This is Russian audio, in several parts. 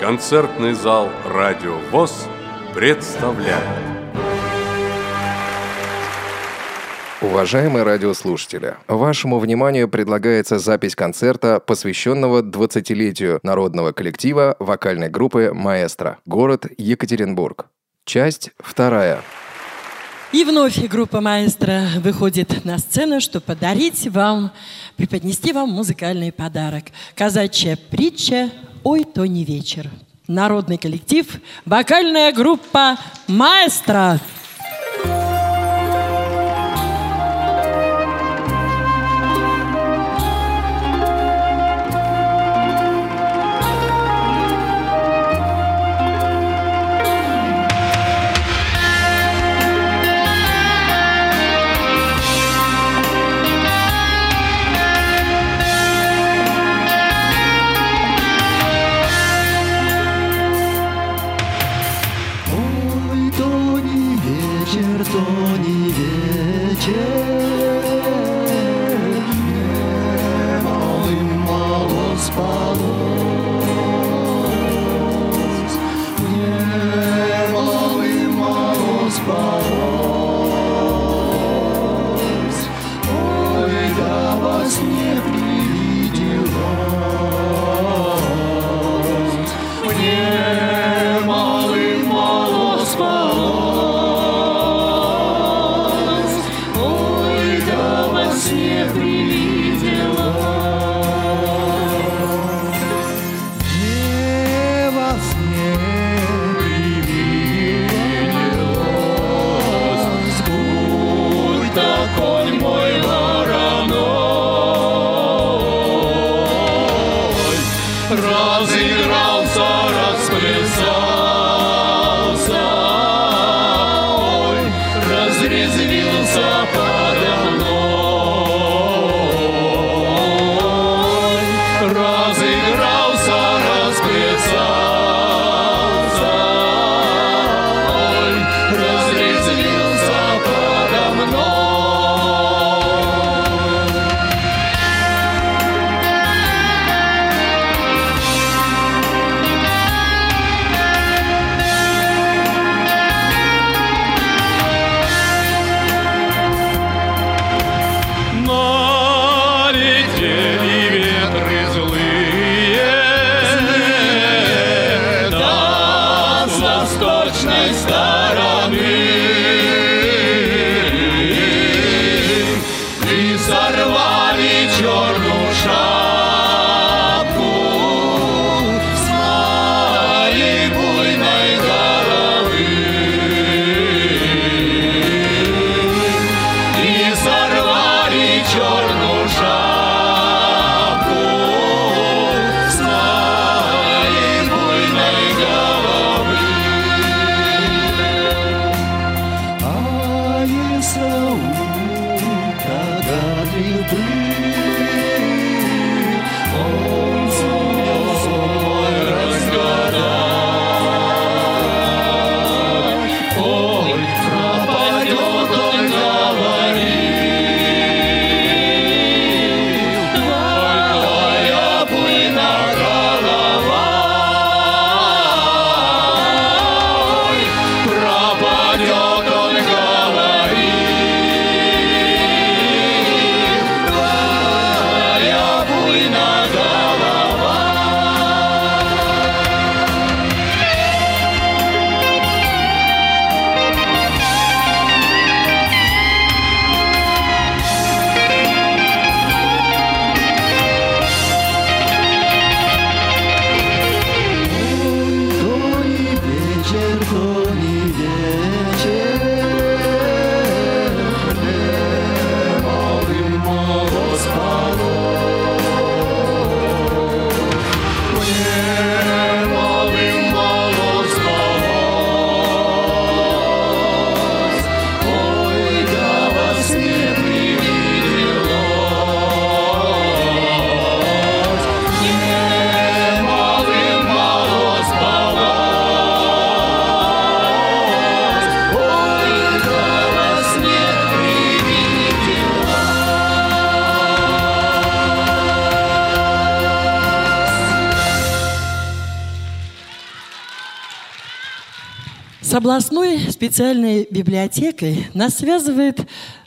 Концертный зал «Радио ВОЗ» представляет. Уважаемые радиослушатели, вашему вниманию предлагается запись концерта, посвященного 20-летию народного коллектива вокальной группы «Маэстро», город Екатеринбург. Часть вторая. И вновь группа «Маэстро» выходит на сцену, чтобы подарить вам, преподнести вам музыкальный подарок. Казачья притча «Ой, то не вечер». Народный коллектив, вокальная группа «Маэстро». С областной специальной библиотекой нас связывает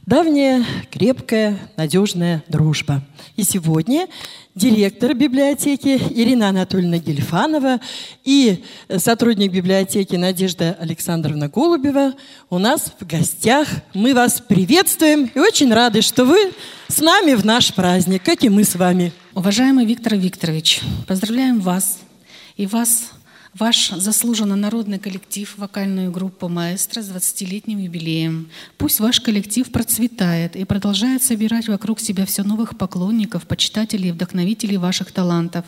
давняя, крепкая, надежная дружба. И сегодня директор библиотеки Ирина Анатольевна Гельфанова и сотрудник библиотеки Надежда Александровна Голубева у нас в гостях. Мы вас приветствуем и очень рады, что вы с нами в наш праздник, как и мы с вами. Уважаемый Виктор Викторович, поздравляем вас и вас Ваш заслуженно народный коллектив, вокальную группу «Маэстро» с 20-летним юбилеем. Пусть ваш коллектив процветает и продолжает собирать вокруг себя все новых поклонников, почитателей и вдохновителей ваших талантов.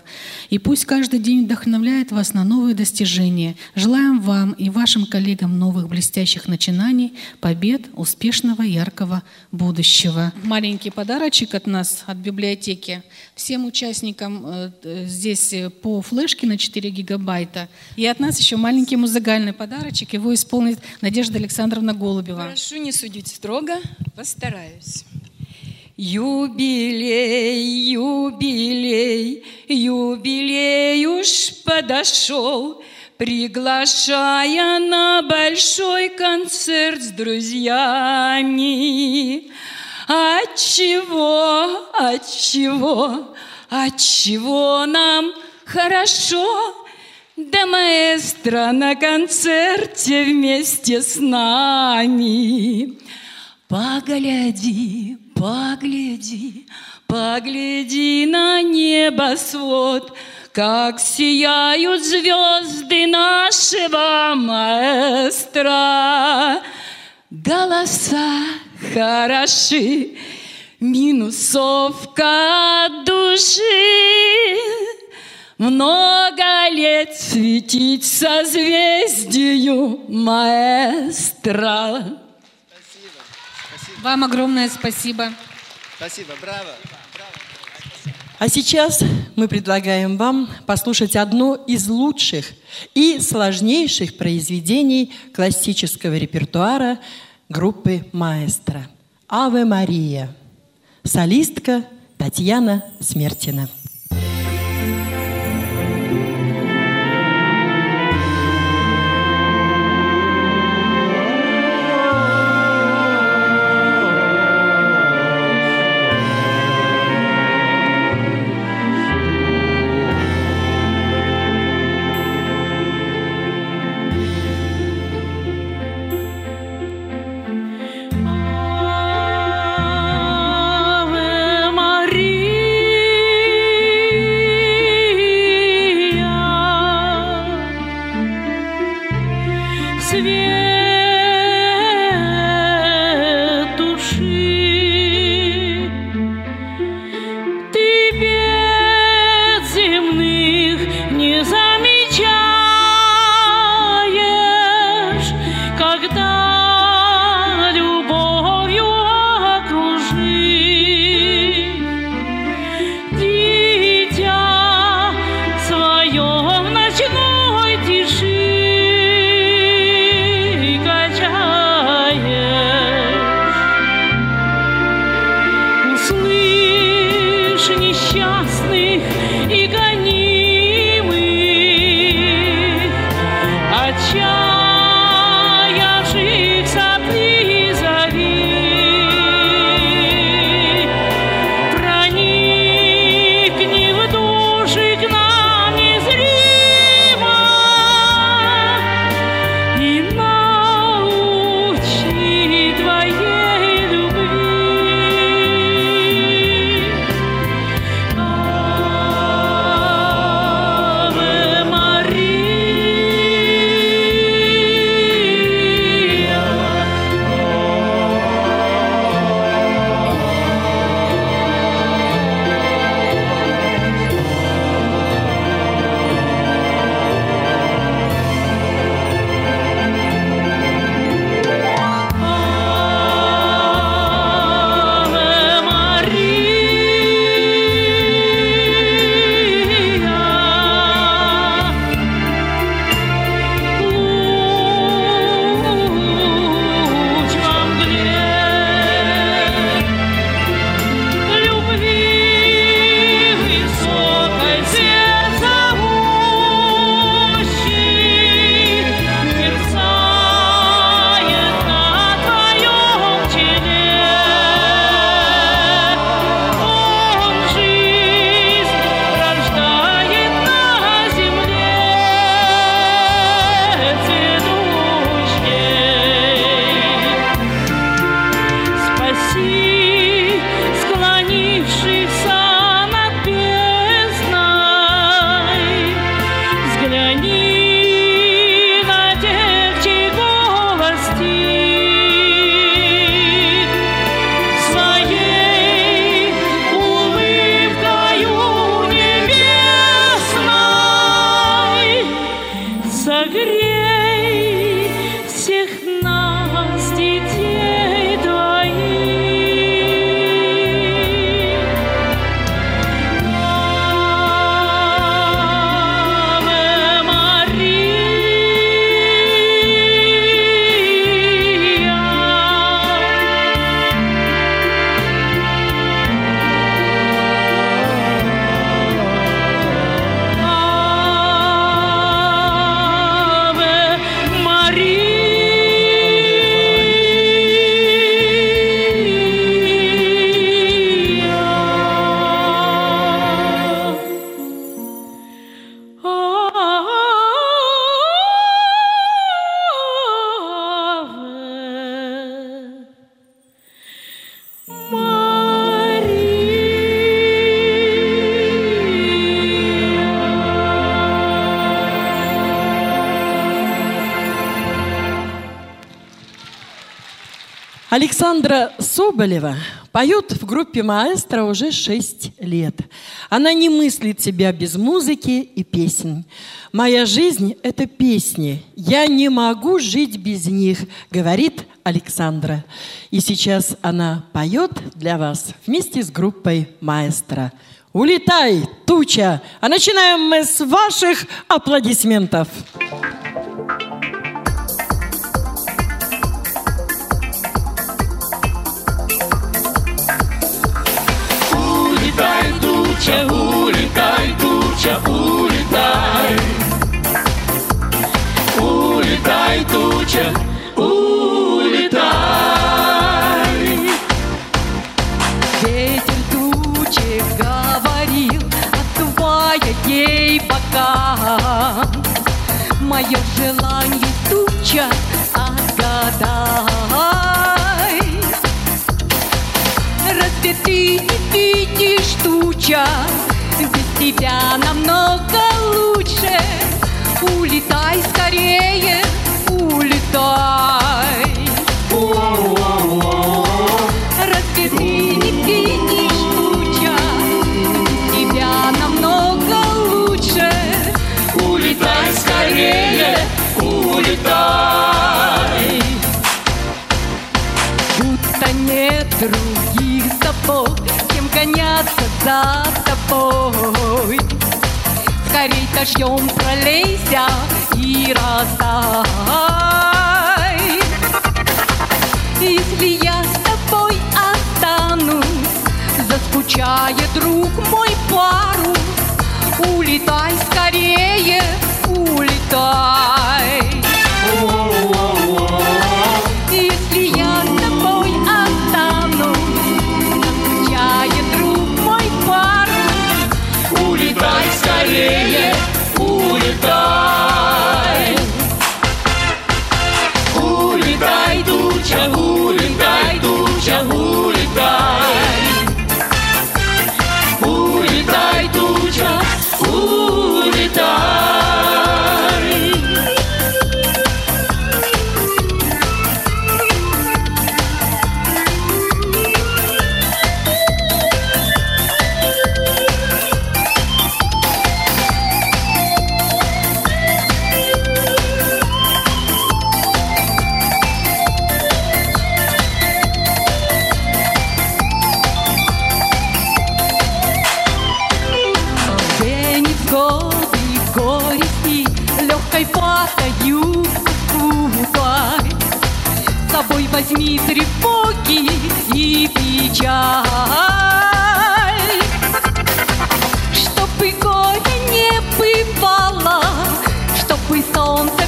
И пусть каждый день вдохновляет вас на новые достижения. Желаем вам и вашим коллегам новых блестящих начинаний, побед, успешного, яркого будущего. Маленький подарочек от нас, от библиотеки. Всем участникам э, здесь по флешке на 4 гигабайта и от нас еще маленький музыкальный подарочек. Его исполнит Надежда Александровна Голубева. Прошу не судить строго, постараюсь. Юбилей, юбилей, юбилей уж подошел, Приглашая на большой концерт с друзьями. Отчего, отчего, отчего нам хорошо, да маэстро на концерте вместе с нами. Погляди, погляди, погляди на небосвод, как сияют звезды нашего маэстро. Голоса хороши, минусовка души. Много лет светить созвездию маэстро. Вам огромное спасибо. Спасибо, браво. А сейчас мы предлагаем вам послушать одно из лучших и сложнейших произведений классического репертуара группы «Маэстро» «Аве Мария». Солистка Татьяна Смертина. Александра Соболева поет в группе «Маэстро» уже шесть лет. Она не мыслит себя без музыки и песен. «Моя жизнь – это песни. Я не могу жить без них», – говорит Александра. И сейчас она поет для вас вместе с группой «Маэстро». Улетай, туча! А начинаем мы с ваших аплодисментов. Улетай, туча, улетай. Улетай, туча, улетай. Ветер тучи говорил, отдувая ей бока. Мое желание туча, отгадай. Разве ты не видишь туча? Тебя намного лучше. Улетай скорее, улетай. Разве ты не? Без тебя намного лучше. Улетай скорее, улетай. Будто нет других забот, кем гоняться за тобой. Скорей дождем пролейся и растай. Если я с тобой останусь, заскучая, друг мой, пару, улетай скорее, улетай. Скорее, улетай. Улетай, туча, улетай, годы горести легкой пахою купай. С собой возьми тревоги и печаль. Чтобы горя не бывало, чтобы солнце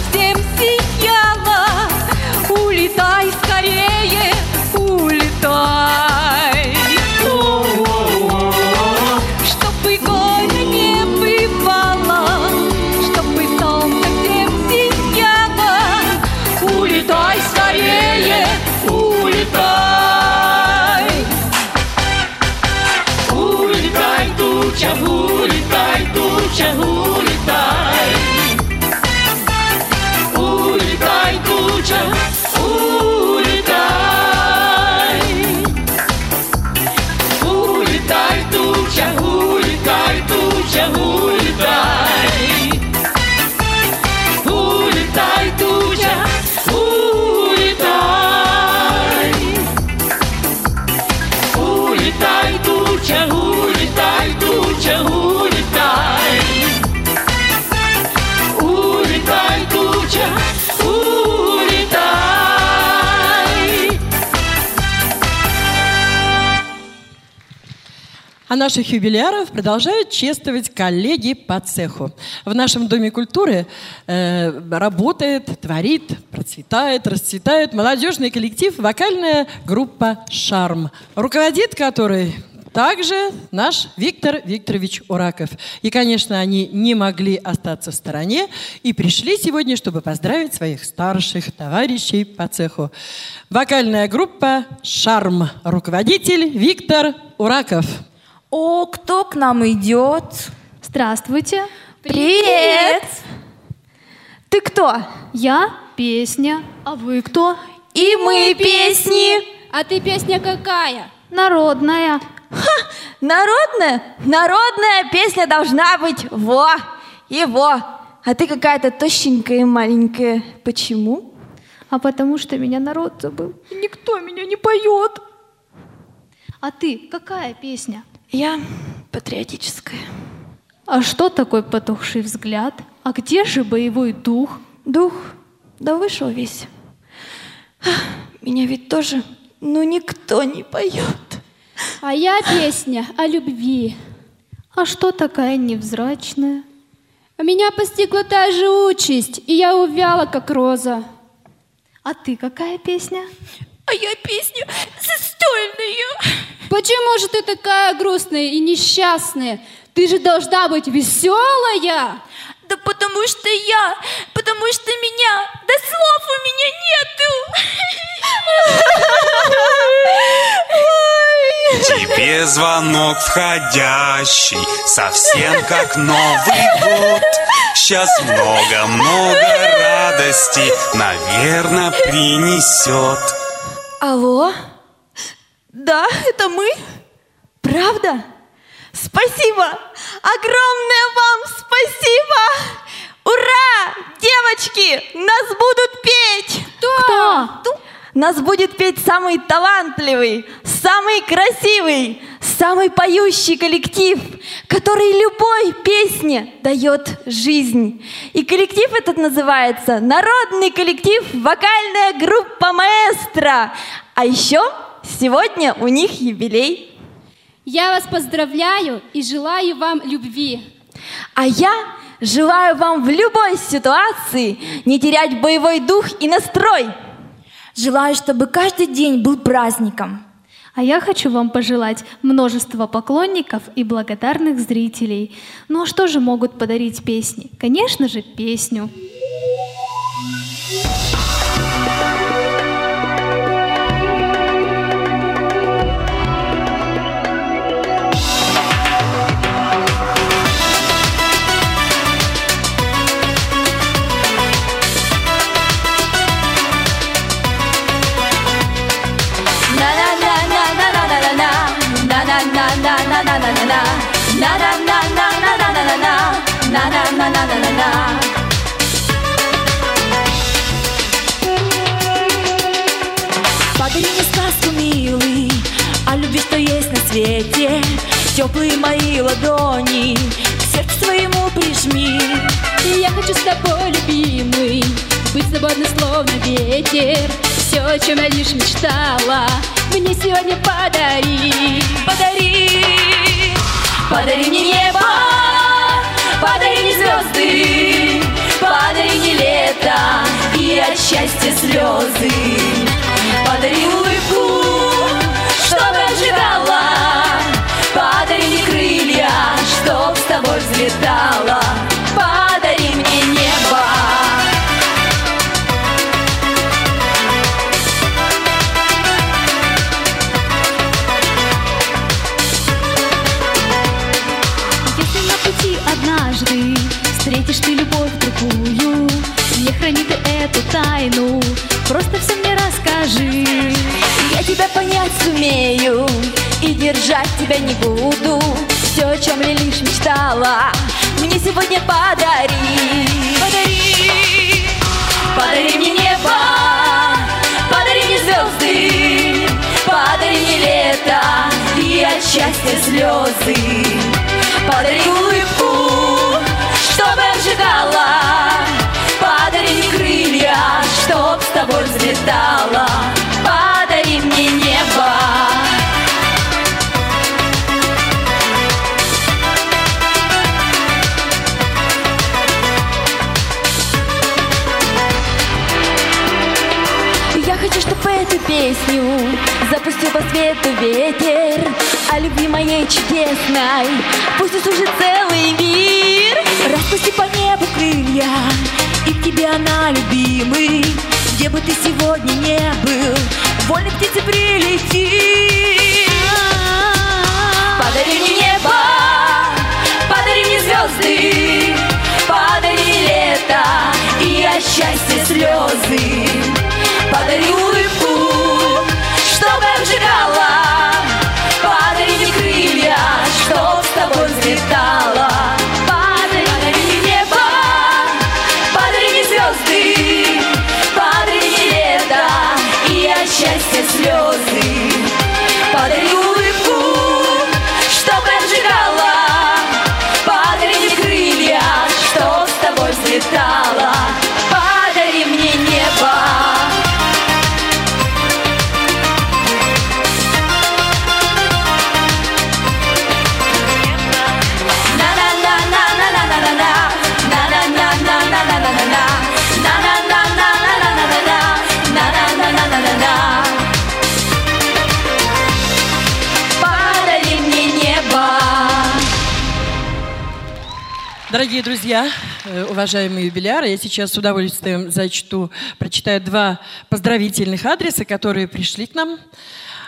наших юбиляров продолжают чествовать коллеги по цеху. В нашем Доме культуры э, работает, творит, процветает, расцветает молодежный коллектив, вокальная группа «Шарм», руководит которой также наш Виктор Викторович Ураков. И, конечно, они не могли остаться в стороне и пришли сегодня, чтобы поздравить своих старших товарищей по цеху. Вокальная группа «Шарм», руководитель Виктор Ураков. О, кто к нам идет? Здравствуйте. Привет! Ты кто? Я песня. А вы кто? И мы песни. А ты песня какая? Народная. Народная? Народная песня должна быть во и во. А ты какая-то тощенькая и маленькая. Почему? А потому что меня народ забыл. Никто меня не поет. А ты какая песня? Я патриотическая. А что такое потухший взгляд? А где же боевой дух? Дух, да вышел весь. Ах, Меня ведь тоже, ну никто не поет. А я песня о любви. А что такая невзрачная? А меня постигла та же участь, и я увяла, как роза. А ты какая песня? А я песню застольную. Почему же ты такая грустная и несчастная? Ты же должна быть веселая. Да потому что я, потому что меня, да слов у меня нету. Тебе звонок входящий, совсем как Новый год. Сейчас много-много радости, наверное, принесет. Алло? Да, это мы? Правда? Спасибо! Огромное вам спасибо! Ура! Девочки, нас будут петь! Кто? Нас будет петь самый талантливый, самый красивый, самый поющий коллектив, который любой песне дает жизнь. И коллектив этот называется Народный коллектив вокальная группа Маэстро. А еще сегодня у них юбилей. Я вас поздравляю и желаю вам любви. А я желаю вам в любой ситуации не терять боевой дух и настрой. Желаю, чтобы каждый день был праздником. А я хочу вам пожелать множества поклонников и благодарных зрителей. Ну а что же могут подарить песни? Конечно же, песню. Подари мне сказку, милый, о любви, что на свете. Теплые мои ладони к сердцу своему прижми. И я хочу с тобой, любимый, быть свободной, словно ветер. Все, о чем я лишь мечтала, мне сегодня подари. Подари, подари мне небо, подари мне звезды, подари мне лето и от счастья слезы. Подари улыбку, чтобы ожидала, мне крылья, чтоб с тобой взлетала. Эту тайну, просто все мне расскажи. Я тебя понять сумею и держать тебя не буду. Все, о чем я лишь мечтала, мне сегодня подари. Подари, подари мне небо, подари мне звезды, подари мне лето и от счастья слезы. Подари улыбку, чтобы мне чтоб с тобой взлетала. Подари мне небо. Я хочу, чтобы эту песню запустил по свету ветер О любви моей чудесной Пусть услышит целый мир Распусти по небу крылья она любимый Где бы ты сегодня не был Вольной птице прилети. Подари мне небо Подари мне звезды Подари лето И от счастье слезы. Подари улыбку Чтобы обжигала Подари мне крылья Чтоб с тобой взлетала. слезы Подари улыбку, чтобы отжигала Подари крылья, что с тобой взлетала Дорогие друзья, э, уважаемые юбиляры, я сейчас с удовольствием зачту, прочитаю два поздравительных адреса, которые пришли к нам.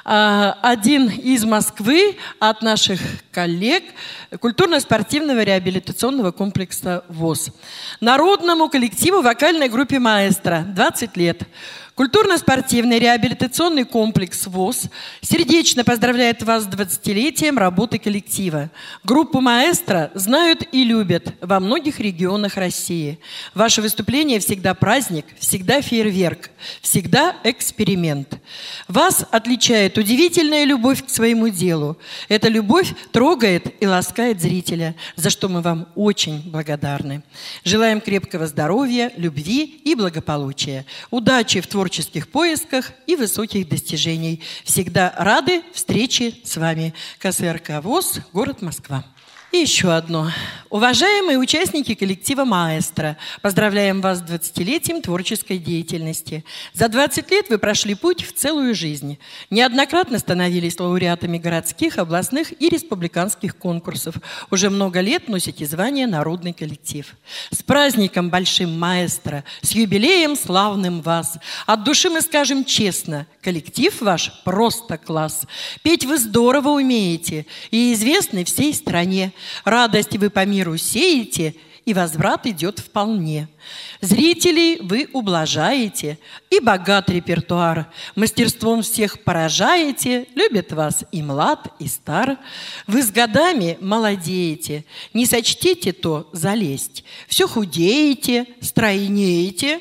А, один из Москвы от наших коллег культурно-спортивного реабилитационного комплекса ВОЗ. Народному коллективу вокальной группе «Маэстро» 20 лет. Культурно-спортивный реабилитационный комплекс ВОЗ сердечно поздравляет вас с 20-летием работы коллектива. Группу «Маэстро» знают и любят во многих регионах России. Ваше выступление всегда праздник, всегда фейерверк, всегда эксперимент. Вас отличает удивительная любовь к своему делу. Эта любовь трогает и ласкает зрителя, за что мы вам очень благодарны. Желаем крепкого здоровья, любви и благополучия. Удачи в творчестве творческих поисках и высоких достижений. Всегда рады встрече с вами. КСРК ВОЗ, город Москва. И еще одно. Уважаемые участники коллектива «Маэстро», поздравляем вас с 20-летием творческой деятельности. За 20 лет вы прошли путь в целую жизнь. Неоднократно становились лауреатами городских, областных и республиканских конкурсов. Уже много лет носите звание «Народный коллектив». С праздником большим «Маэстро», с юбилеем славным вас. От души мы скажем честно, коллектив ваш просто класс. Петь вы здорово умеете и известны всей стране. Радость вы по миру сеете, и возврат идет вполне. Зрителей вы ублажаете, и богат репертуар. Мастерством всех поражаете, любит вас и млад, и стар. Вы с годами молодеете, не сочтите то залезть. Все худеете, стройнеете,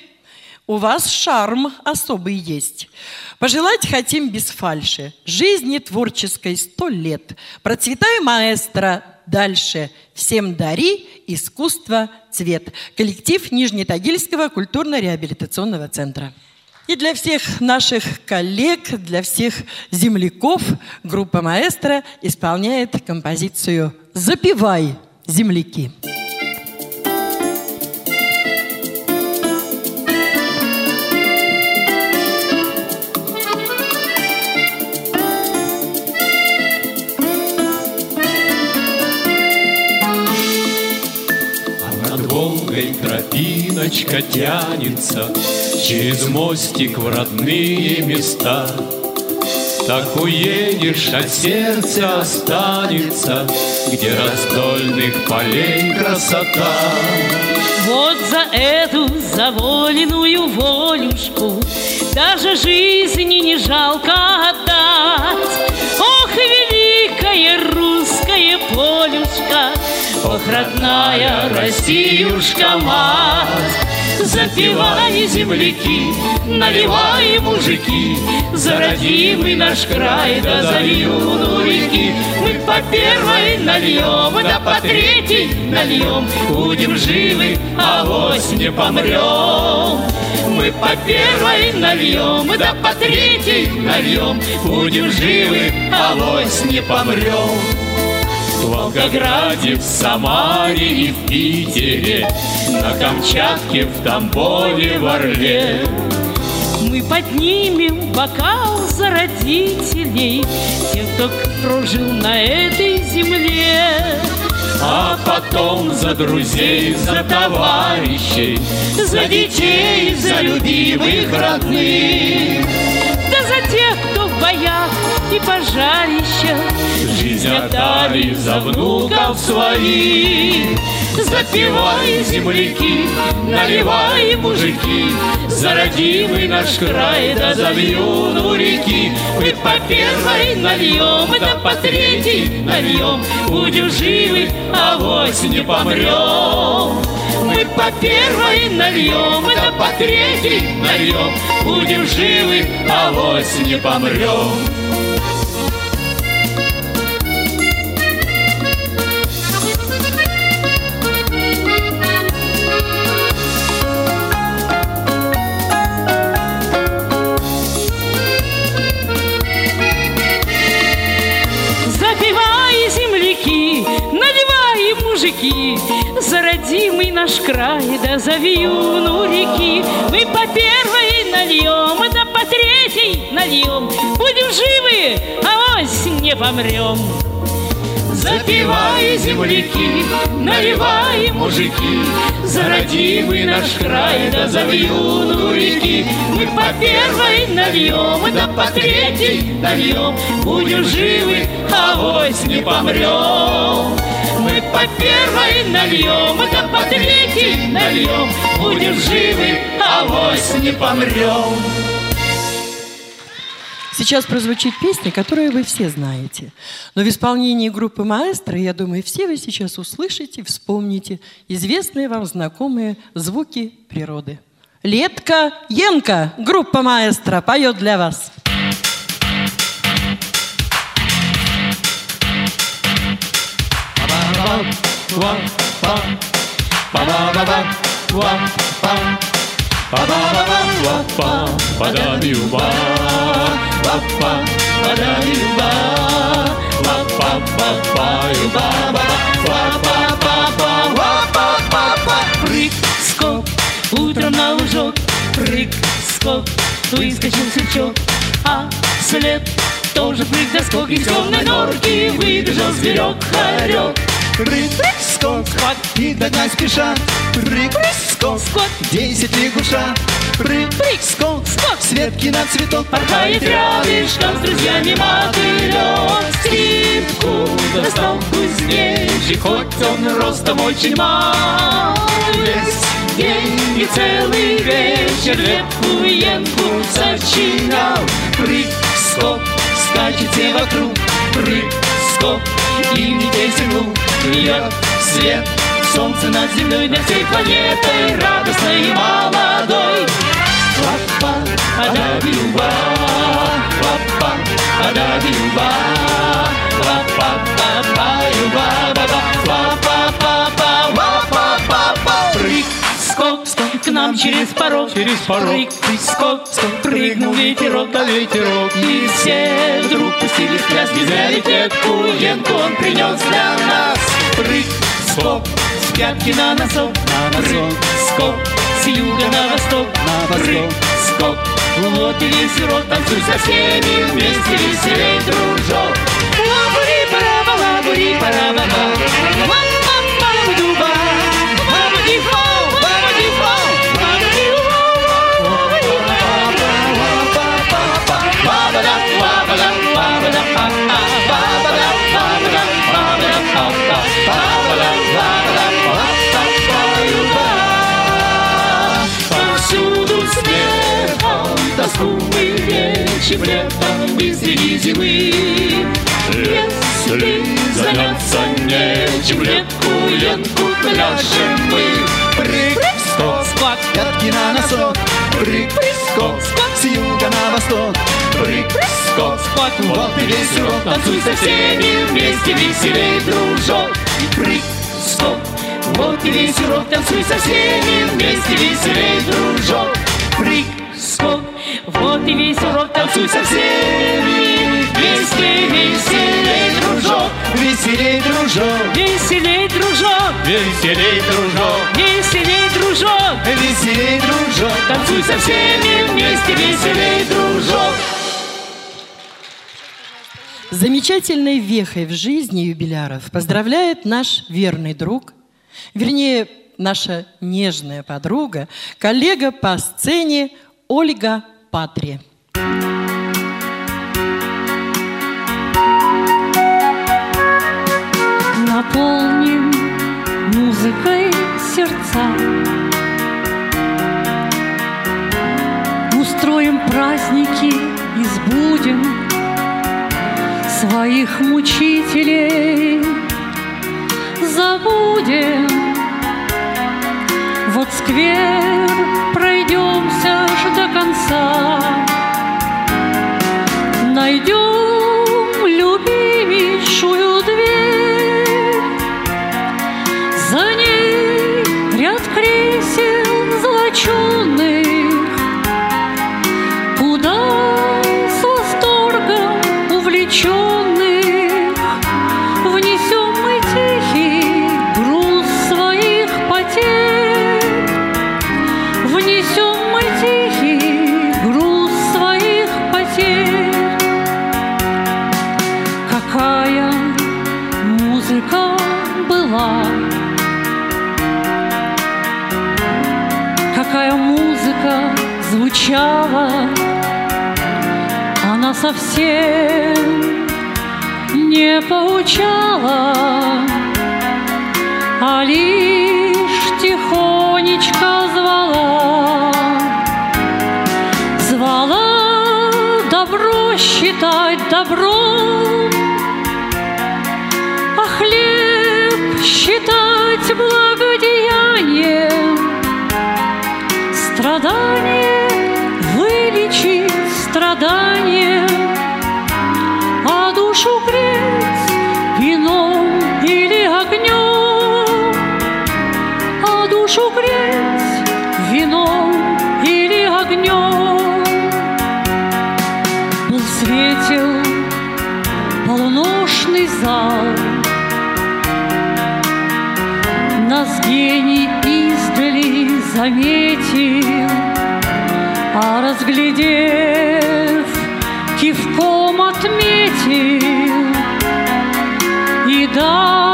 у вас шарм особый есть. Пожелать хотим без фальши. Жизни творческой сто лет. Процветай, маэстро, дальше. Всем дари искусство цвет. Коллектив Нижнетагильского культурно-реабилитационного центра. И для всех наших коллег, для всех земляков группа «Маэстро» исполняет композицию «Запивай, земляки». Волгой тропиночка тянется Через мостик в родные места. Так уедешь, а сердце останется, Где раздольных полей красота. Вот за эту заволенную волюшку Даже жизни не жалко отдать. Ох, великая русская полюшка, Ох, родная Россиюшка мать, Запивай, земляки, наливай, мужики, За родимый наш край, да за юну реки. Мы по первой нальем, да по третьей нальем, Будем живы, а вось не помрем. Мы по первой нальем, да по третьей нальем, Будем живы, а вось не помрем. Волгограде, в Самаре и в Питере, На Камчатке, в Тамбове, в Орле. Мы поднимем бокал за родителей, Тех, кто прожил на этой земле. А потом за друзей, за товарищей, За детей, за любимых родных. Да за тех, кто в боях и пожарищах Жизнь отдали за внуков своих. Запивай, земляки, наливай, мужики За родимый наш край, да за вьюну реки. Мы по первой нальем, да по третьей нальем. Будем живы, а вось не помрем. Мы по первой нальем, да по третьей нальем. Будем живы, а вось не помрем мужики, За родимый наш край, да за вьюну реки. Мы по первой нальем, да по третьей нальем. Будем живы, а ось не помрем. Запивай, земляки, наливай, мужики, За родимый наш край, да за вьюну реки. Мы по первой нальем, да по третьей нальем, Будем живы, а вось не помрем. Мы по первой нальем, да по третьей нальем, Будем живы, а вось не помрем. Сейчас прозвучит песня, которую вы все знаете. Но в исполнении группы «Маэстро», я думаю, все вы сейчас услышите, вспомните известные вам знакомые звуки природы. Летка Янка, группа «Маэстро» поет для вас. Прыг, скок, утром на лужок. Прыг, скок, выскочил сучок А след тоже прыг да скок Из темной норки. Выбежал зверек хорек Прыг, скок, скок, и догнать спеша Прыг, скок, десять лягуша Прыг, скок, скок, с ветки на цветок Порхает рядышком с друзьями мотылек Скрипку достал кузнечик Хоть он ростом очень мал. Весь день и целый вечер Ветку янку сочинял. Прыг, скок, скачете вокруг. Прыг, и не песен лук Льет свет, солнце над землей Для всей планетой радостной. и нам через порог, через порог. Прыг, прыг, скок, скок, прыгнул ветерок, да ветерок. И все вдруг пустили в пляс, не зря ведь ветку, ленку он принес для нас. Прыг, скок, с пятки на носок, на носок, скок, с юга на восток, на восток, скок. Вот и весь урок, танцуй со всеми вместе, веселей, дружок. Лабури, параба, лабури, мы лечим летом среди зимы. Если заняться нечем, летку, ленку пляшем мы. Прыг, скок, скок, Пятки на носок. Прыг, скок, скок, с юга на восток. Прыг, скок, скок, вот и весь урок. Танцуй со всеми вместе, веселей, дружок. Прыг, скок, вот и весь урок. Танцуй со всеми вместе, веселей, дружок. Прыг, скок, вот и весь урок Танцуй со всеми вместе, веселей, дружок. Веселей, дружок. Веселей, дружок. Веселей, дружок. Веселей, дружок. Веселей, дружок. Танцуй со всеми вместе, веселей, дружок. Замечательной вехой в жизни юбиляров поздравляет наш верный друг, вернее, наша нежная подруга, коллега по сцене Ольга Патри. Наполним музыкой сердца. Устроим праздники и сбудем Своих мучителей. Забудем Вот сквер пройдемся alcanzar. Совсем не поучала, а лишь тихонечко звала. Звала добро считать добром, а хлеб считать благодеянием, страдание вылечить страдание, заметил, а разглядев, кивком отметил и даль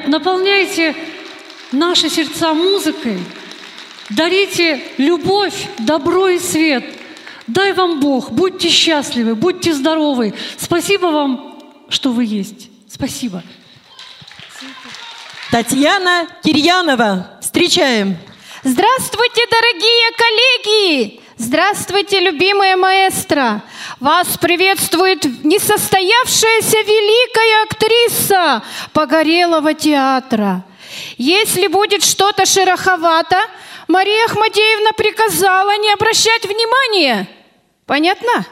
Ребят, наполняйте наши сердца музыкой, дарите любовь, добро и свет. Дай вам Бог, будьте счастливы, будьте здоровы. Спасибо вам, что вы есть. Спасибо. Татьяна Кирьянова. Встречаем. Здравствуйте, дорогие коллеги! Здравствуйте, любимая маэстро! Вас приветствует несостоявшаяся великая актриса Погорелого театра. Если будет что-то шероховато, Мария Ахмадеевна приказала не обращать внимания. Понятно?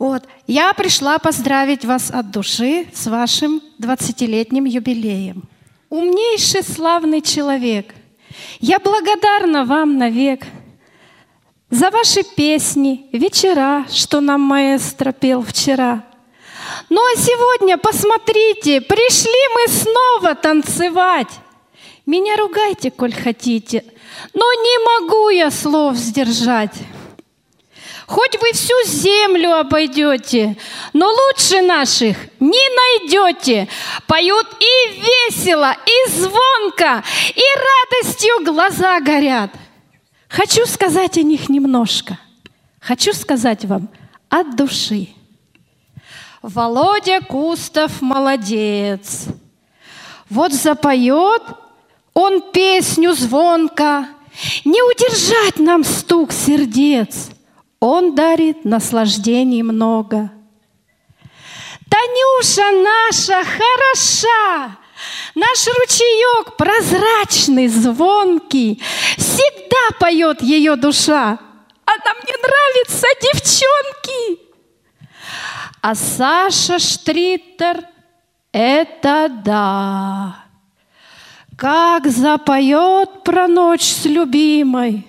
Вот, я пришла поздравить вас от души с вашим 20-летним юбилеем. Умнейший, славный человек. Я благодарна вам навек за ваши песни, вечера, что нам маэстро пел вчера. Ну а сегодня, посмотрите, пришли мы снова танцевать. Меня ругайте, коль хотите, но не могу я слов сдержать. Хоть вы всю землю обойдете, но лучше наших не найдете. Поют и весело, и звонко, и радостью глаза горят. Хочу сказать о них немножко. Хочу сказать вам от души. Володя Кустов молодец. Вот запоет он песню звонко, не удержать нам стук сердец. Он дарит наслаждений много. Танюша наша хороша, Наш ручеек прозрачный, звонкий, Всегда поет ее душа. Она мне нравится, девчонки. А Саша Штриттер — это да. Как запоет про ночь с любимой,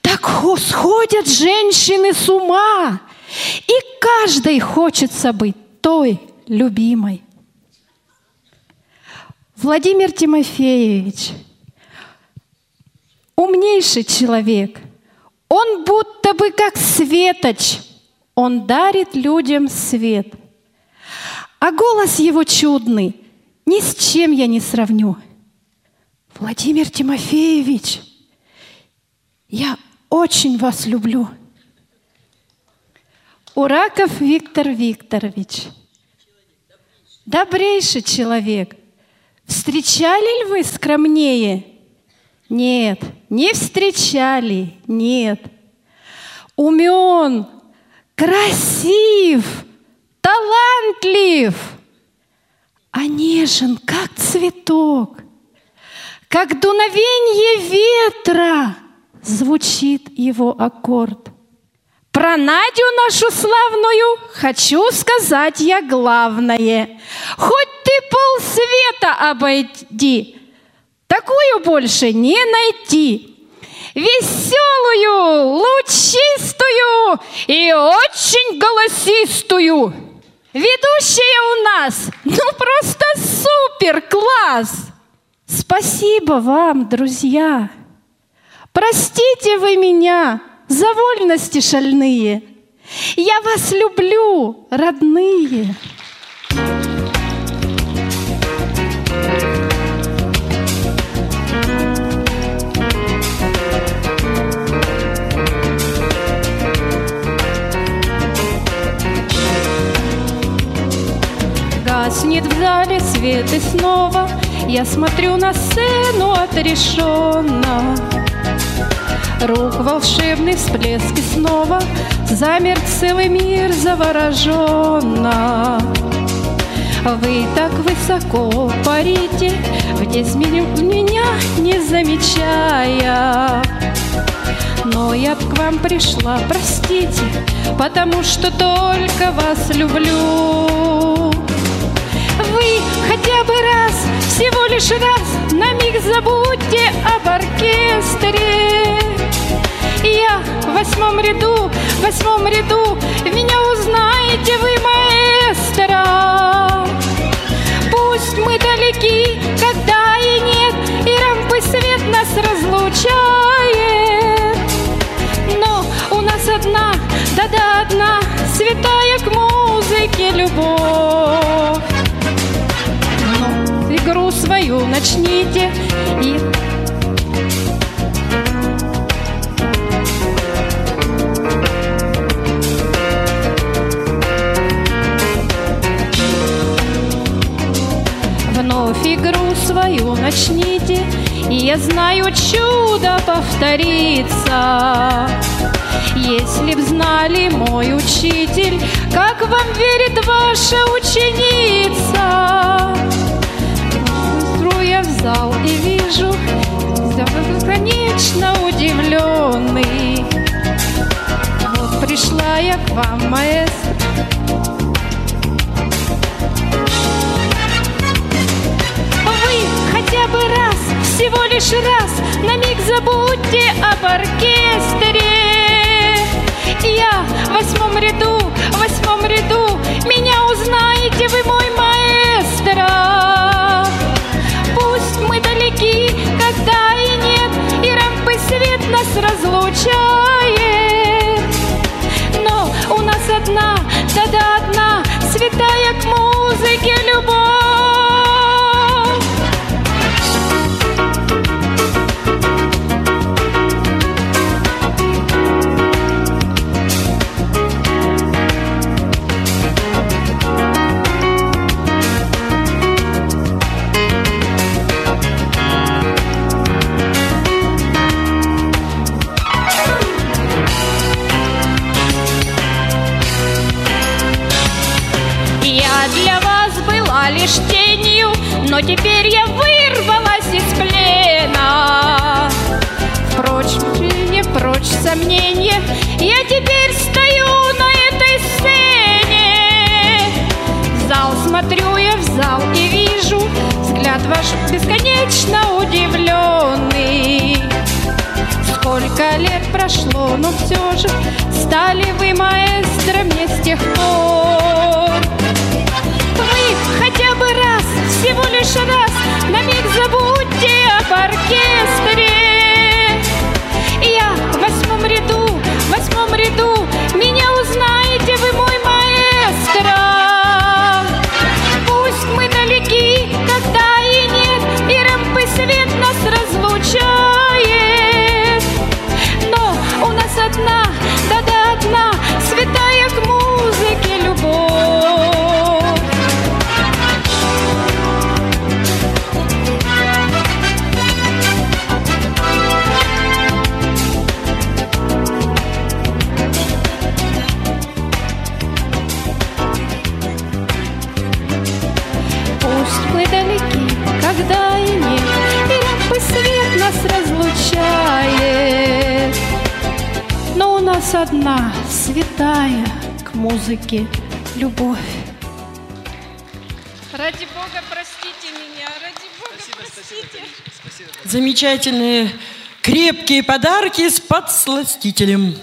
так сходят женщины с ума, и каждой хочется быть той любимой. Владимир Тимофеевич, умнейший человек, он будто бы как светоч, он дарит людям свет. А голос его чудный, ни с чем я не сравню. Владимир Тимофеевич, я очень вас люблю. Ураков Виктор Викторович, добрейший человек. Встречали ли вы скромнее? Нет, не встречали, нет. Умен, красив, талантлив, а нежен, как цветок, как дуновенье ветра звучит его аккорд. Про Надю нашу славную хочу сказать я главное. Хоть ты полсвета обойди, такую больше не найти. Веселую, лучистую и очень голосистую. Ведущая у нас, ну просто супер класс. Спасибо вам, друзья. Простите вы меня за вольности шальные. Я вас люблю, родные. Гаснет в зале свет и снова Я смотрю на сцену отрешенно Рук волшебный всплеск и снова Замер целый мир завороженно Вы так высоко парите Вниз меня не замечая но я б к вам пришла, простите, потому что только вас люблю. Вы хотя бы раз, всего лишь раз, на миг забудьте об оркестре. Я в восьмом ряду, в восьмом ряду, меня узнаете вы, маэстро. Пусть мы далеки, когда и нет, и рампы свет нас разлучает. Но у нас одна, да-да одна, святая к музыке любовь игру свою начните и игру свою начните, и я знаю, чудо повторится. Если б знали мой учитель, как вам верит ваша ученица, я в зал и вижу, бесконечно удивленный. Вот пришла я к вам, маэстро. Вы хотя бы раз, всего лишь раз, на миг забудьте об оркестре. Я в восьмом ряду, в восьмом ряду, меня узнаете вы, мой маэстро мы далеки, когда и нет, и рампы свет нас разлучает. Но у нас одна, да-да одна, святая к музыке любовь. Но теперь я вырвалась из плена. Впрочем, не прочь сомнения, я теперь стою на этой сцене. В зал смотрю я в зал и вижу взгляд ваш бесконечно удивленный. Сколько лет прошло, но все же стали вы маэстро мне с тех пор хотя бы всего лишь раз На миг забудьте об оркестре. Я в восьмом ряду, в восьмом ряду Меня узнаете к музыке любовь. Ради Бога, простите меня, ради Бога, простите. Замечательные крепкие подарки с подсластителем.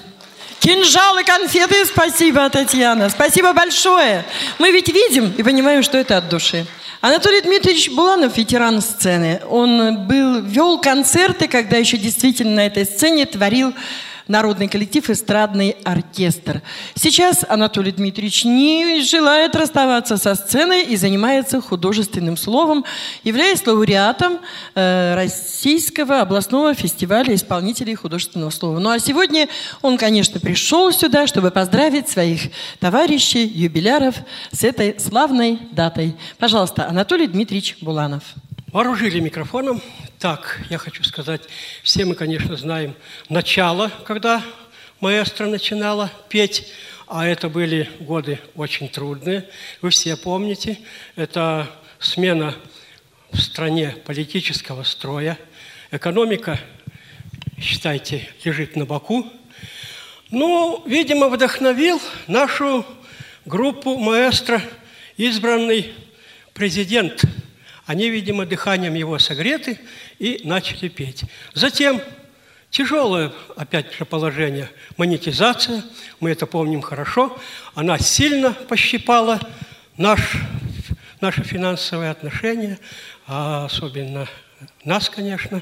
Кинжалы, конфеты, спасибо, Татьяна. Спасибо большое. Мы ведь видим и понимаем, что это от души. Анатолий Дмитриевич Буланов, ветеран сцены, он был, вел концерты, когда еще действительно на этой сцене творил народный коллектив «Эстрадный оркестр». Сейчас Анатолий Дмитриевич не желает расставаться со сценой и занимается художественным словом, являясь лауреатом э, Российского областного фестиваля исполнителей художественного слова. Ну а сегодня он, конечно, пришел сюда, чтобы поздравить своих товарищей, юбиляров с этой славной датой. Пожалуйста, Анатолий Дмитриевич Буланов. Вооружили микрофоном. Так, я хочу сказать, все мы, конечно, знаем начало, когда маэстро начинала петь, а это были годы очень трудные. Вы все помните, это смена в стране политического строя. Экономика, считайте, лежит на боку. Ну, видимо, вдохновил нашу группу маэстро избранный президент – они, видимо, дыханием его согреты и начали петь. Затем тяжелое, опять же, положение, монетизация, мы это помним хорошо, она сильно пощипала наш, наши финансовые отношения, а особенно нас, конечно,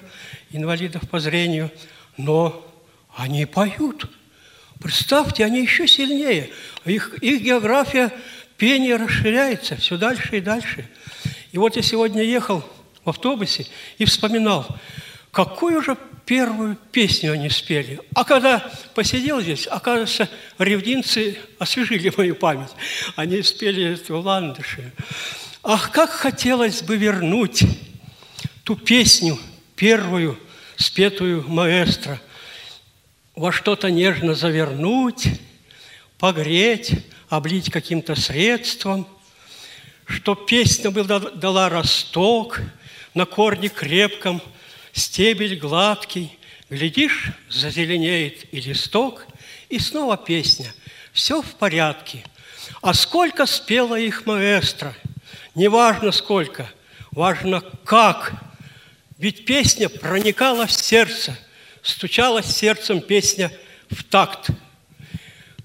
инвалидов по зрению, но они поют. Представьте, они еще сильнее. Их, их география пения расширяется все дальше и дальше – и вот я сегодня ехал в автобусе и вспоминал, какую же первую песню они спели. А когда посидел здесь, оказывается, ревдинцы освежили мою память. Они спели эту ландыши. Ах, как хотелось бы вернуть ту песню, первую, спетую маэстро, во что-то нежно завернуть, погреть, облить каким-то средством – что песня была, дала росток, на корне крепком, стебель гладкий, глядишь, зазеленеет и листок, и снова песня. Все в порядке. А сколько спела их маэстро? Неважно сколько, важно как. Ведь песня проникала в сердце, стучала сердцем песня в такт.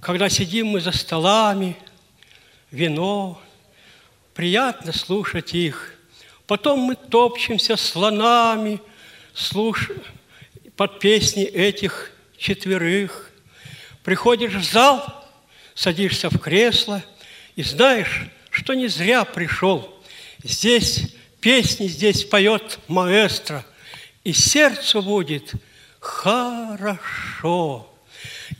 Когда сидим мы за столами, вино, приятно слушать их. Потом мы топчемся слонами, слуш... под песни этих четверых. Приходишь в зал, садишься в кресло и знаешь, что не зря пришел. Здесь песни, здесь поет маэстро, и сердцу будет хорошо.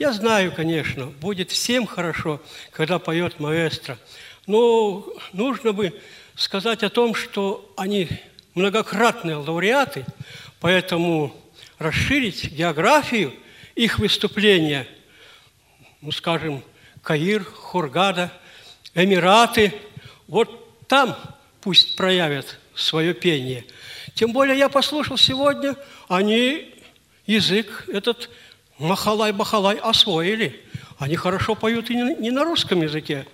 Я знаю, конечно, будет всем хорошо, когда поет маэстро – но нужно бы сказать о том, что они многократные лауреаты, поэтому расширить географию их выступления, ну, скажем, Каир, Хургада, Эмираты, вот там пусть проявят свое пение. Тем более я послушал сегодня, они язык этот махалай-бахалай освоили. Они хорошо поют и не на русском языке,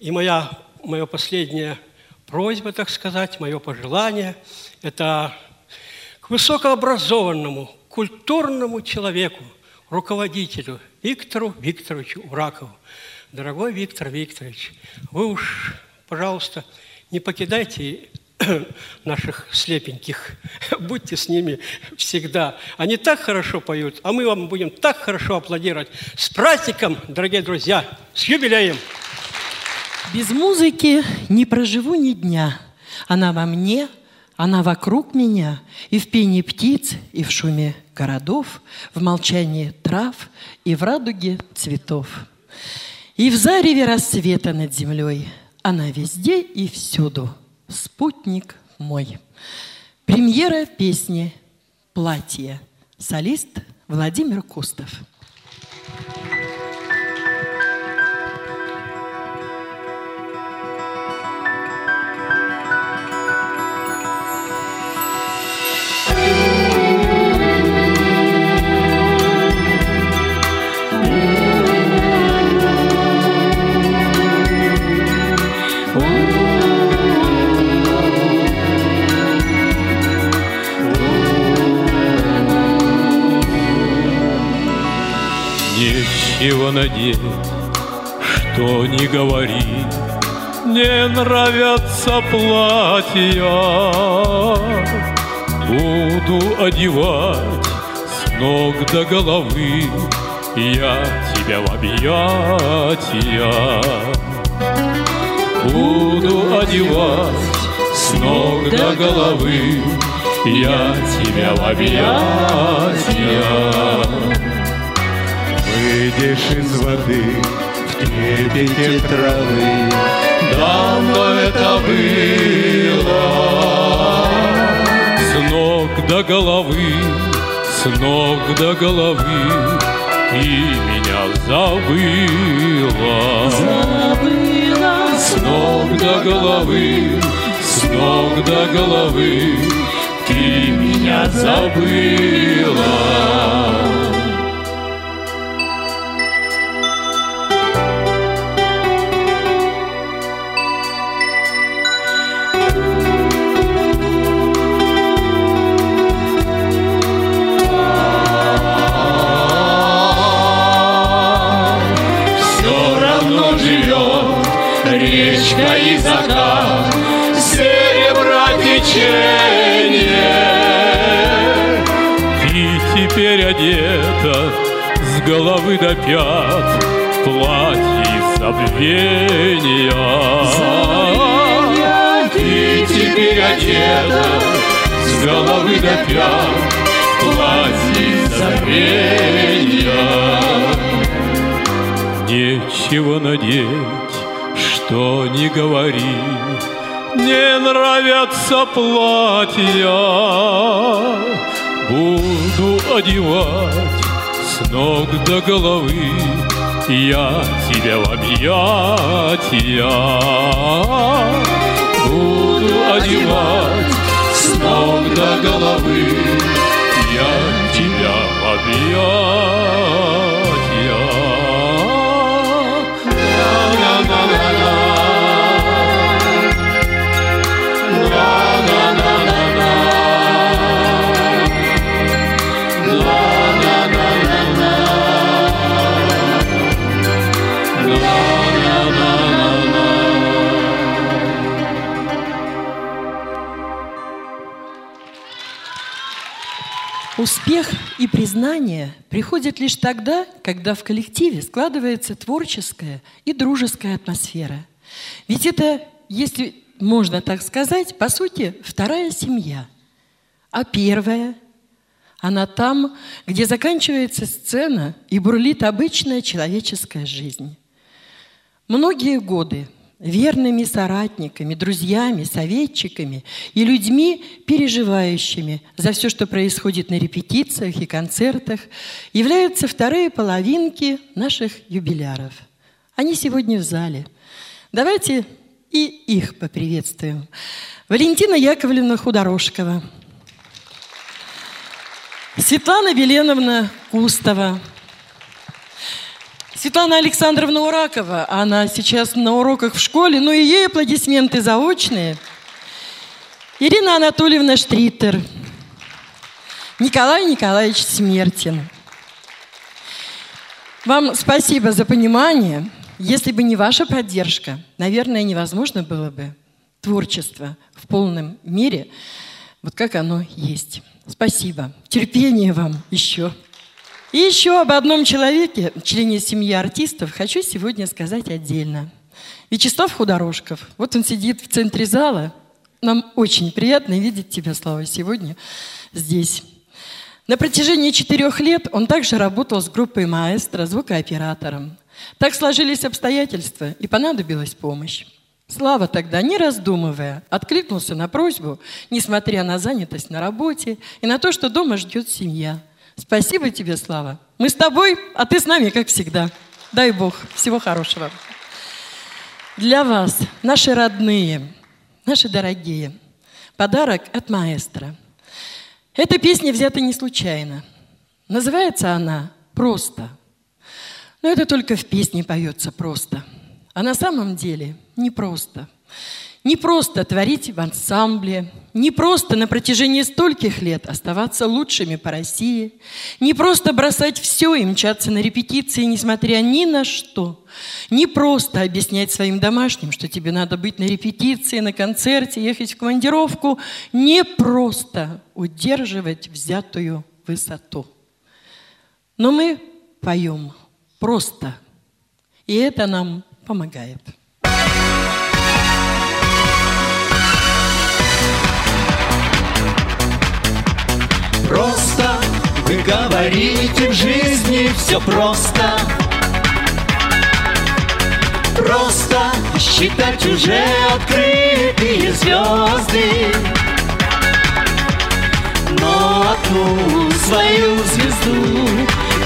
и моя, моя последняя просьба, так сказать, мое пожелание – это к высокообразованному, культурному человеку, руководителю Виктору Викторовичу Уракову. Дорогой Виктор Викторович, вы уж, пожалуйста, не покидайте наших слепеньких. Будьте с ними всегда. Они так хорошо поют, а мы вам будем так хорошо аплодировать. С праздником, дорогие друзья! С юбилеем! Без музыки не проживу ни дня. Она во мне, она вокруг меня, и в пении птиц, и в шуме городов, в молчании трав, и в радуге цветов. И в зареве рассвета над землей она везде и всюду, спутник мой. Премьера песни «Платье». Солист Владимир Кустов. Нечего надеть, что не говори, Не нравятся платья. Буду одевать с ног до головы Я тебя в объятия. Буду одевать с ног до головы Я тебя в объятия. Выйдешь из воды в трепете травы Давно это было. С ног до головы, с ног до головы И меня забыла Забыла С ног до головы, с ног до головы Ты меня забыла закат Серебра течение. Ты теперь одета с головы до пят платье из забвения. Ты теперь одета с головы до пят платье забвения. Нечего надеть, что не говори, Не нравятся платья. Буду одевать с ног до головы Я тебя в объятия. Буду одевать с ног до головы Я тебя в объятия. Успех и признание приходят лишь тогда, когда в коллективе складывается творческая и дружеская атмосфера. Ведь это, если можно так сказать, по сути, вторая семья. А первая, она там, где заканчивается сцена и бурлит обычная человеческая жизнь. Многие годы верными соратниками, друзьями, советчиками и людьми, переживающими за все, что происходит на репетициях и концертах, являются вторые половинки наших юбиляров. Они сегодня в зале. Давайте и их поприветствуем. Валентина Яковлевна Худорожкова, Светлана Веленовна Кустова, Светлана Александровна Уракова, она сейчас на уроках в школе, ну и ей аплодисменты заочные. Ирина Анатольевна Штриттер, Николай Николаевич Смертин. Вам спасибо за понимание. Если бы не ваша поддержка, наверное, невозможно было бы творчество в полном мире, вот как оно есть. Спасибо. Терпения вам еще. И еще об одном человеке, члене семьи артистов, хочу сегодня сказать отдельно. Вячеслав Худорожков. Вот он сидит в центре зала. Нам очень приятно видеть тебя, Слава, сегодня здесь. На протяжении четырех лет он также работал с группой маэстро, звукооператором. Так сложились обстоятельства, и понадобилась помощь. Слава тогда, не раздумывая, откликнулся на просьбу, несмотря на занятость на работе и на то, что дома ждет семья – Спасибо тебе, Слава. Мы с тобой, а ты с нами, как всегда. Дай Бог. Всего хорошего. Для вас, наши родные, наши дорогие, подарок от маэстро. Эта песня взята не случайно. Называется она «Просто». Но это только в песне поется просто. А на самом деле не просто. Не просто творить в ансамбле, не просто на протяжении стольких лет оставаться лучшими по России, не просто бросать все и мчаться на репетиции, несмотря ни на что, не просто объяснять своим домашним, что тебе надо быть на репетиции, на концерте, ехать в командировку, не просто удерживать взятую высоту. Но мы поем просто, и это нам помогает. Вы говорите в жизни все просто. Просто считать уже открытые звезды Но одну свою звезду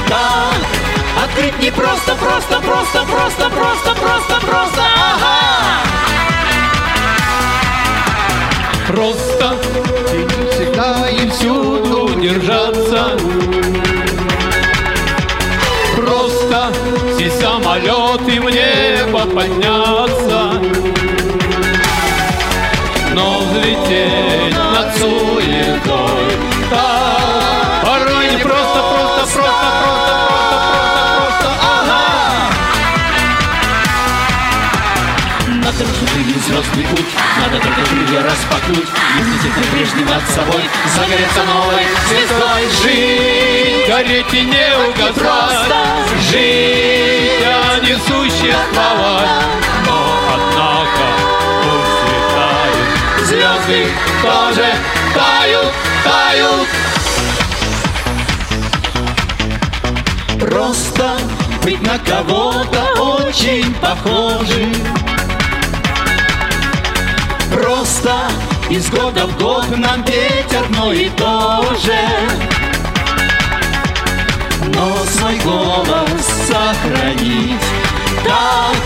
так Открыть не просто, просто, просто, просто, просто, просто, просто, ага. Просто. Всегда и всюду держаться Просто все самолеты в небо подняться. Но взлететь над суетой Так, Разрушить звездный путь Надо только крылья распахнуть. И взлететь прежним над собой Загореться новой звездой Жить, гореть и не угасать просто Жить, а не существовать Но, однако, пусть светают Звезды тоже тают, тают. Просто быть на кого-то очень похожим из года в год нам петь одно и то же Но свой голос сохранить так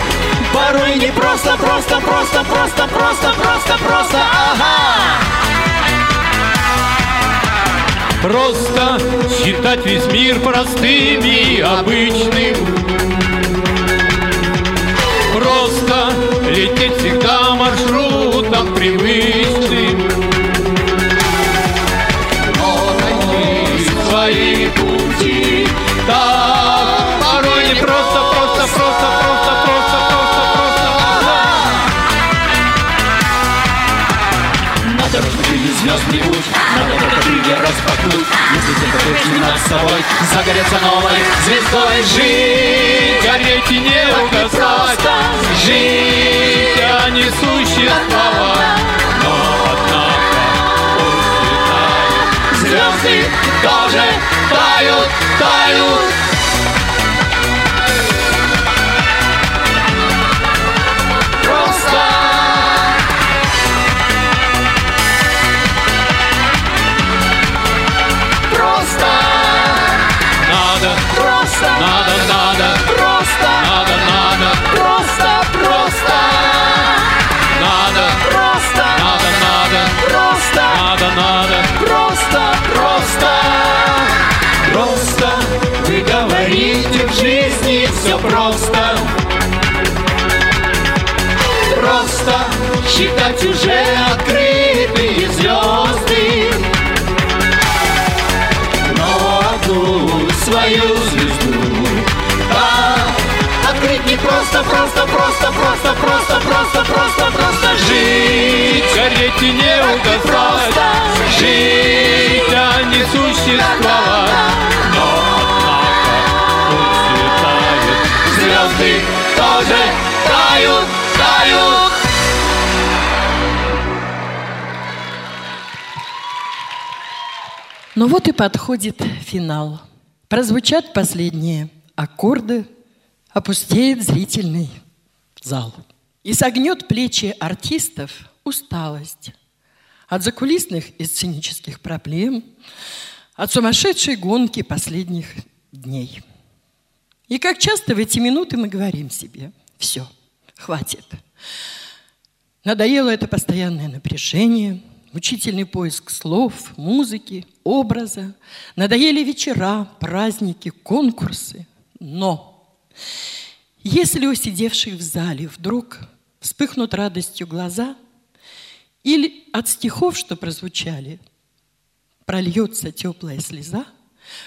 Порой не просто, просто, просто, просто, просто, просто, просто, ага. Просто считать весь мир простым и обычным. Просто лететь всегда маршрутом привычным Но найти свои пути. Так, порой не просто, просто, просто, просто, просто, просто, просто ага. Надо разбудить звездный путь Надо крылья распахнуть Если ты прежде над собой Загореться новой звездой. Жить, Гореть и не угасать. Жить, а не существовать. Но, однако, пусть светают Звезды тоже тают, тают просто, просто, просто, просто, просто, просто, просто, просто жить. Гореть и не угасать. Просто Жить, а не существовать Но, однако, пусть светают Звезды тоже тают, тают. Ну вот и подходит финал. Прозвучат последние аккорды, опустеет зрительный зал. И согнет плечи артистов усталость от закулисных и сценических проблем, от сумасшедшей гонки последних дней. И как часто в эти минуты мы говорим себе, все, хватит. Надоело это постоянное напряжение, мучительный поиск слов, музыки, образа. Надоели вечера, праздники, конкурсы. Но если у сидевших в зале вдруг вспыхнут радостью глаза, или от стихов, что прозвучали, прольется теплая слеза,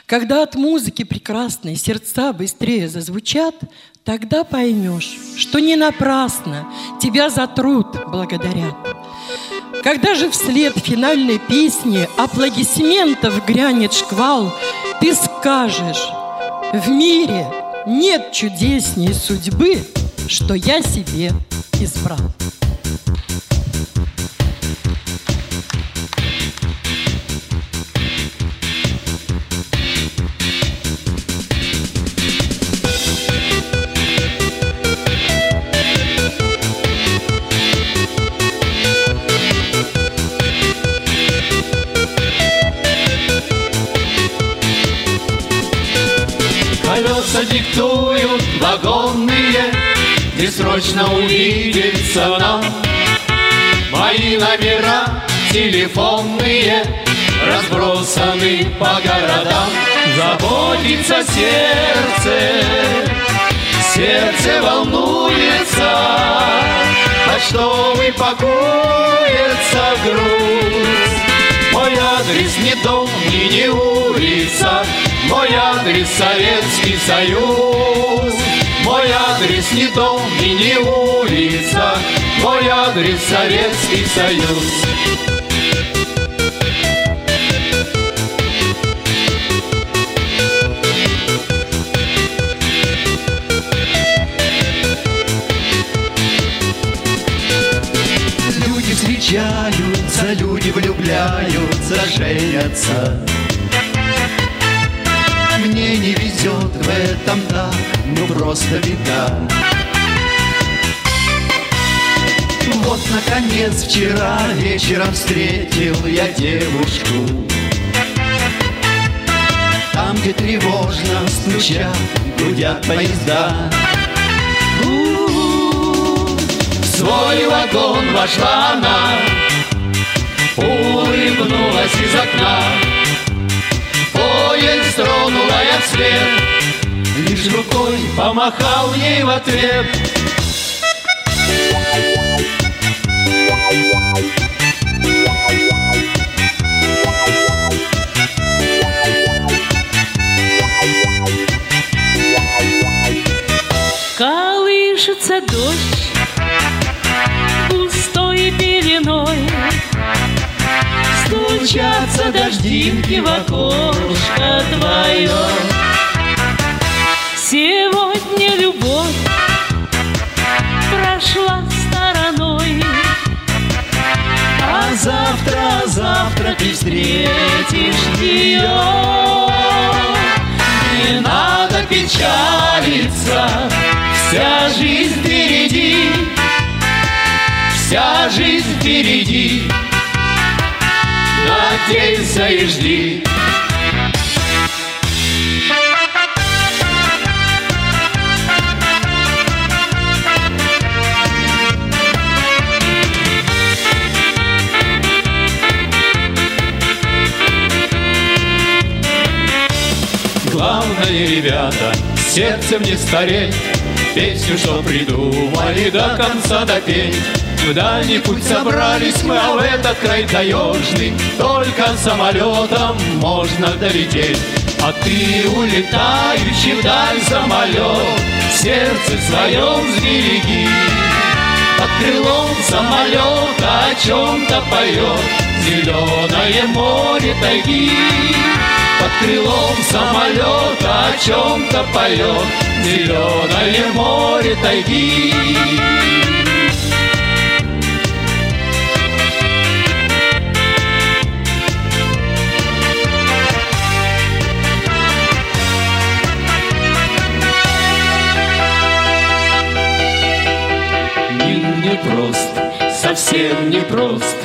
когда от музыки прекрасной сердца быстрее зазвучат, тогда поймешь, что не напрасно тебя за труд благодарят. Когда же вслед финальной песни аплодисментов грянет шквал, ты скажешь, в мире нет чудесней судьбы, что я себе избрал. Диктуют вагонные, Где срочно увидится нам. Мои номера телефонные Разбросаны по городам. Заботится сердце, сердце волнуется, Почтовый пакуется груз. Мой адрес не дом и не улица, Мой адрес Советский Союз. Мой адрес не дом и не улица, Мой адрес Советский Союз. Люди встречаются, люди влюбляются, женятся. В этом так, ну просто беда. Вот, наконец, вчера вечером встретил я девушку. Там, где тревожно стучат, гудят поезда. В свой вагон вошла она, улыбнулась из окна. Поезд тронула я вслед, лишь рукой помахал ей в ответ. Колышется дождь густой пеленой, Стучатся дождинки в окошко твое. Встретишь ее. Не надо печалиться, вся жизнь впереди, вся жизнь впереди. Надейся и жди. Ребята, сердцем не стареть, Песню, что придумали, до конца допеть. В дальний путь собрались мы, а в этот край таежный Только самолетом можно долететь. А ты, улетающий вдаль самолет, Сердце в своем сбереги. Под крылом самолета о чем-то поет Зеленое море тайги. Под крылом самолета о чем-то поет Зеленое море тайги. Непрост, совсем непрост.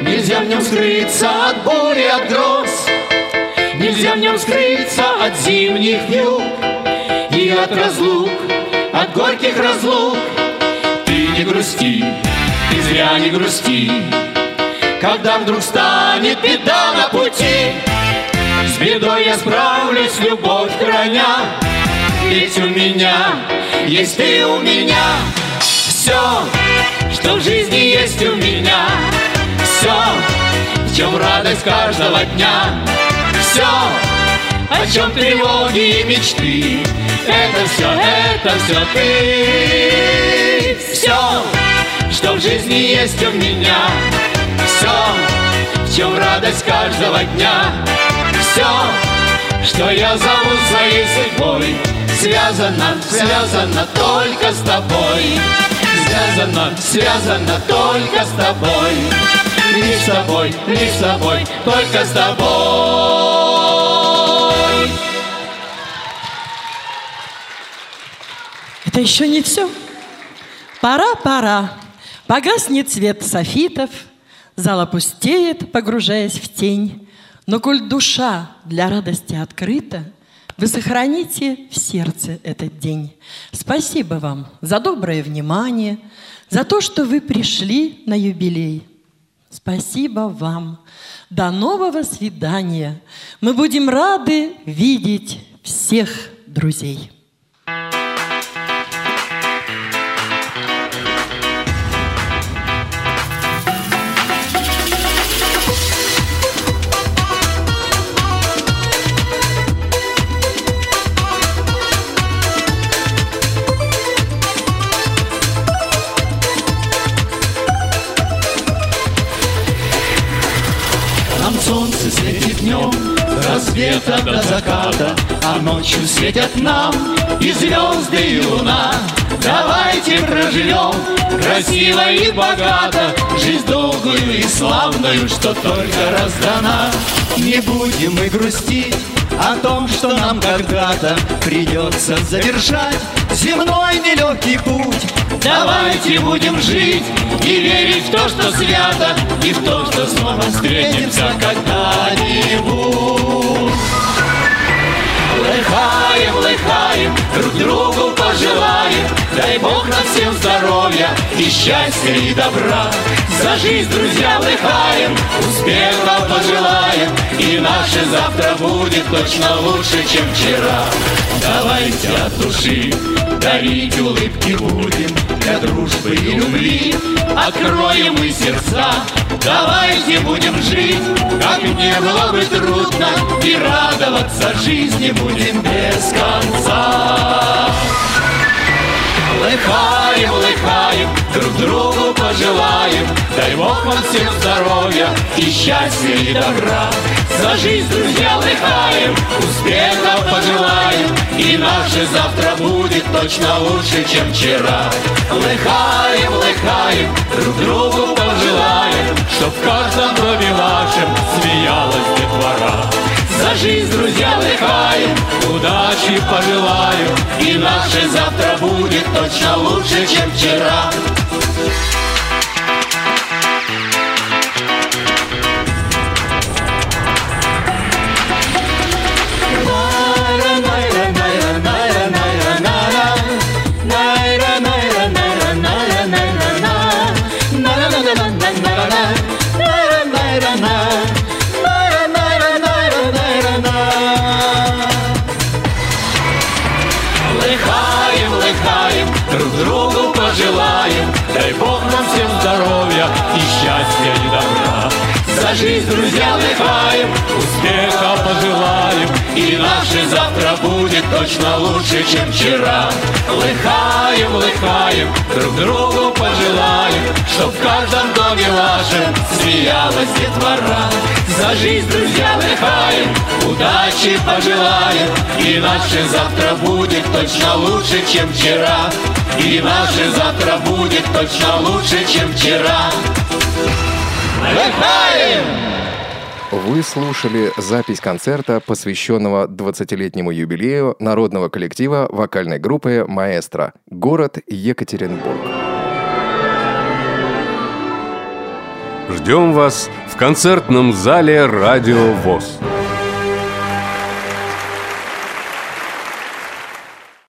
Нельзя в нем скрыться от бури, от гроз Нельзя в нем скрыться от зимних юг И от разлук, от горьких разлук. Ты не грусти, ты зря не грусти Когда вдруг станет беда на пути. С бедой я справлюсь, любовь храня Ведь у меня есть ты у меня Все, что в жизни есть у меня. Чем радость каждого дня. Все, о чем тревоги и мечты, это все, это все ты. Все, что в жизни есть у меня, все, в чем радость каждого дня, все, что я зову своей судьбой, связано, связано только с тобой. Связано, связано только с тобой. Лишь с тобой, лишь с тобой, только с тобой. Это еще не все. Пора, пора. Погаснет свет софитов, зал опустеет, погружаясь в тень. Но коль душа для радости открыта, вы сохраните в сердце этот день. Спасибо вам за доброе внимание, за то, что вы пришли на юбилей. Спасибо вам. До нового свидания. Мы будем рады видеть всех друзей. Рассвета до заката, а ночью светят нам и звезды, и луна. Давайте проживем красиво и богато Жизнь долгую и славную, что только раздана. Не будем мы грустить о том, что нам когда-то Придется завершать земной нелегкий путь. Давайте будем жить и верить в то, что свято И в то, что снова встретимся когда-нибудь Лыхаем, лыхаем, друг другу пожелаем. Дай Бог нам всем здоровья и счастья и добра. За жизнь, друзья, лыхаем, успеха пожелаем. И наше завтра будет точно лучше, чем вчера. Давайте от души дарить улыбки будем Для дружбы и любви. Откроем мы сердца Давайте будем жить, как не было бы трудно И радоваться жизни будем без конца Лыхаем, лыхаем, друг другу пожелаем. Дай Бог вам всем здоровья и счастья и добра. За жизнь, друзья, лыхаем, успехов пожелаем. И наше завтра будет точно лучше, чем вчера. Лыхаем, лыхаем, друг другу пожелаем Чтоб в каждом доме вашем смеялась детвора за жизнь, друзья, лыхаем, удачи пожелаю, И наше завтра будет точно лучше, чем вчера. Точно лучше, чем вчера. Лыхаем, лыхаем, друг другу пожелаем, чтоб в каждом доме вашем смеялась детвора. За жизнь, друзья, лыхаем, удачи пожелаем, и наше завтра будет точно лучше, чем вчера. И наше завтра будет точно лучше, чем вчера. Вы слушали запись концерта, посвященного 20-летнему юбилею народного коллектива вокальной группы «Маэстро», город Екатеринбург. Ждем вас в концертном зале «Радио ВОЗ».